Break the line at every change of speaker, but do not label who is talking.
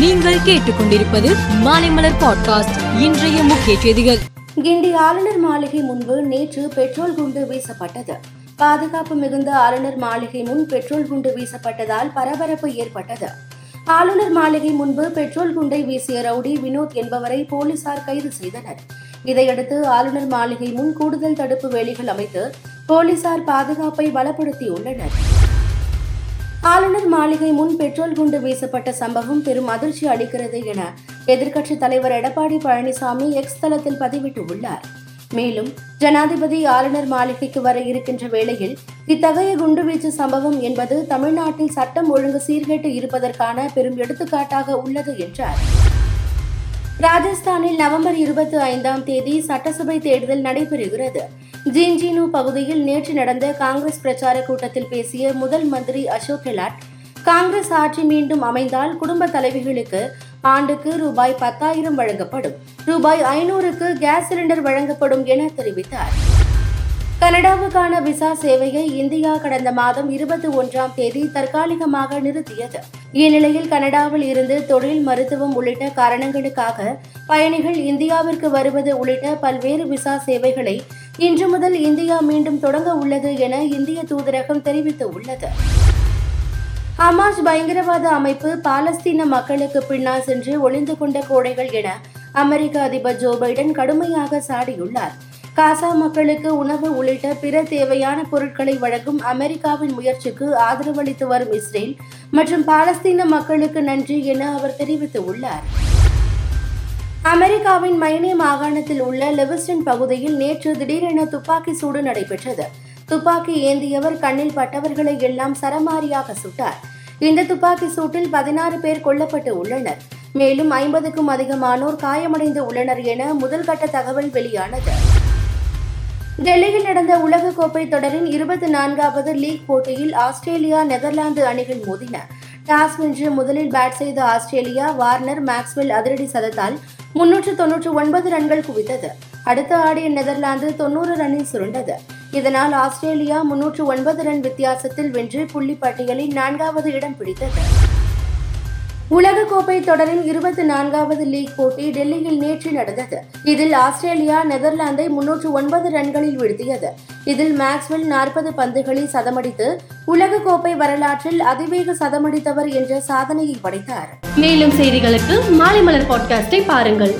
நீங்கள் கேட்டுக்கொண்டிருப்பது மாலைமலர் பாட்காஸ்ட். இன்றைய முக்கிய செய்திகள்.
கிண்டி ஆளுநர் மாளிகை முன்பு நேற்று பெட்ரோல் குண்டு வீசப்பட்டது. பாதுகாப்பு மிகுந்த ஆளுநர் மாளிகை முன் பெட்ரோல் குண்டு வீசப்பட்டதால் பரபரப்பு ஏற்பட்டது. ஆளுநர் மாளிகை முன்பு பெட்ரோல் குண்டை வீசிய ரவுடி வினோத் என்பவரை போலீசார் கைது செய்தனர். இதையடுத்து ஆளுநர் மாளிகை முன் கூடுதல் தடுப்பு வேலிகள் அமைத்து போலீசார் பாதுகாப்பை பலப்படுத்தியுள்ளனர். ஆளுநர் மாளிகை முன் பெட்ரோல் குண்டு வீசப்பட்ட சம்பவம் பெரும் அதிர்ச்சி அளிக்கிறது என எதிர்க்கட்சித் தலைவர் எடப்பாடி பழனிசாமி எக்ஸ் தளத்தில் பதிவிட்டுள்ளார். மேலும் ஜனாதிபதி ஆளுநர் மாளிகைக்கு வர இருக்கின்ற வேளையில் இத்தகைய குண்டுவீச்சு சம்பவம் என்பது தமிழ்நாட்டில் சட்டம் ஒழுங்கு சீர்கேட்டு இருப்பதற்கான பெரும் எடுத்துக்காட்டாக உள்ளது என்றார். ராஜஸ்தானில் நவம்பர் இருபத்தி ஐந்தாம் தேதி சட்டசபை தேர்தல் நடைபெறுகிறது. ஜின்ஜினு பகுதியில் நேற்று நடந்த காங்கிரஸ் பிரச்சார கூட்டத்தில் பேசிய முதல் மந்திரி அசோக் கெலாட் காங்கிரஸ் ஆட்சி மீண்டும் அமைந்தால் குடும்ப தலைவிகளுக்கு ஆண்டுக்கு ரூபாய் பத்தாயிரம் வழங்கப்படும். ரூபாய் ஐநூறுக்கு கேஸ் சிலிண்டர் வழங்கப்படும் என தெரிவித்தார். கனடாவுக்கான விசா சேவையை இந்தியா கடந்த மாதம் இருபத்தி ஒன்றாம் தேதி தற்காலிகமாக நிறுத்தியது. இந்நிலையில் கனடாவில் இருந்து தொழில் மருத்துவம் உள்ளிட்ட காரணங்களுக்காக பயணிகள் இந்தியாவிற்கு வருவது உள்ளிட்ட பல்வேறு விசா சேவைகளை இன்று முதல் இந்தியா மீண்டும் தொடங்க உள்ளது என இந்திய தூதரகம் தெரிவித்துள்ளது ஹமாஸ் பயங்கரவாத அமைப்பு பாலஸ்தீன மக்களுக்கு பின்னால் சென்று ஒளிந்து கொண்ட கோடைகள் என அமெரிக்க அதிபர் ஜோ பைடன் கடுமையாக சாடியுள்ளார். காசா மக்களுக்கு உணவு உள்ளிட்ட பிற தேவையான பொருட்களை வழங்கும் அமெரிக்காவின் முயற்சிக்கு ஆதரவளித்து வரும் இஸ்ரேல் மற்றும் பாலஸ்தீன மக்களுக்கு நன்றி என அவர் தெரிவித்துள்ளார் அமெரிக்காவின் மைனே மாகாணத்தில் உள்ள லெவிஸ்டன் பகுதியில் நேற்று திடீரென துப்பாக்கி சூடு நடைபெற்றது. துப்பாக்கி ஏந்தியவர் கண்ணில் பட்டவர்களை எல்லாம் சரமாரியாக சுட்டார். இந்த துப்பாக்கி சூட்டில் பதினாறு பேர் கொல்லப்பட்டு உள்ளனர். மேலும் ஐம்பதுக்கும் அதிகமானோர் காயமடைந்து உள்ளனர் என முதல்கட்ட தகவல் வெளியானது. டெல்லியில் நடந்த உலகக்கோப்பை தொடரின் இருபத்தி நான்காவது லீக் போட்டியில் ஆஸ்திரேலியா நெதர்லாந்து அணிகள் மோதின. டாஸ் வென்று முதலில் பேட் செய்த ஆஸ்திரேலியா வார்னர் மேக்ஸ்வெல் அதிரடி சதத்தால் முன்னூற்று தொன்னூற்று ஒன்பது ரன்கள் குவித்தது. அடுத்த ஆடிய நெதர்லாந்து தொன்னூறு ரன்னில் சுருண்டது. இதனால் ஆஸ்திரேலியா முன்னூற்று ஒன்பது ரன் வித்தியாசத்தில் வென்று புள்ளி பட்டியலில் நான்காவது இடம் பிடித்தது. உலகக்கோப்பை தொடரின் இருபத்தி நான்காவது லீக் போட்டி டெல்லியில் நேற்று நடந்தது. இதில் ஆஸ்திரேலியா நெதர்லாந்தை முன்னூற்று ஒன்பது ரன்களில் வீழ்த்தியது. இதில் மேக்ஸ்வெல் நாற்பது பந்துகளில் சதமடித்து உலகக்கோப்பை வரலாற்றில் அதிவேக சதமடித்தவர் என்ற சாதனையை படைத்தார்.
மேலும் செய்திகளுக்கு மாலைமலர் பாட்காஸ்டை பாருங்கள்.